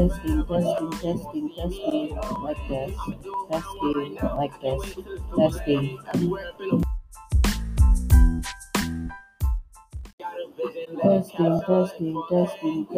testing, testing, testing, testing, like this, testing, like this, testing. Testing, testing, testing,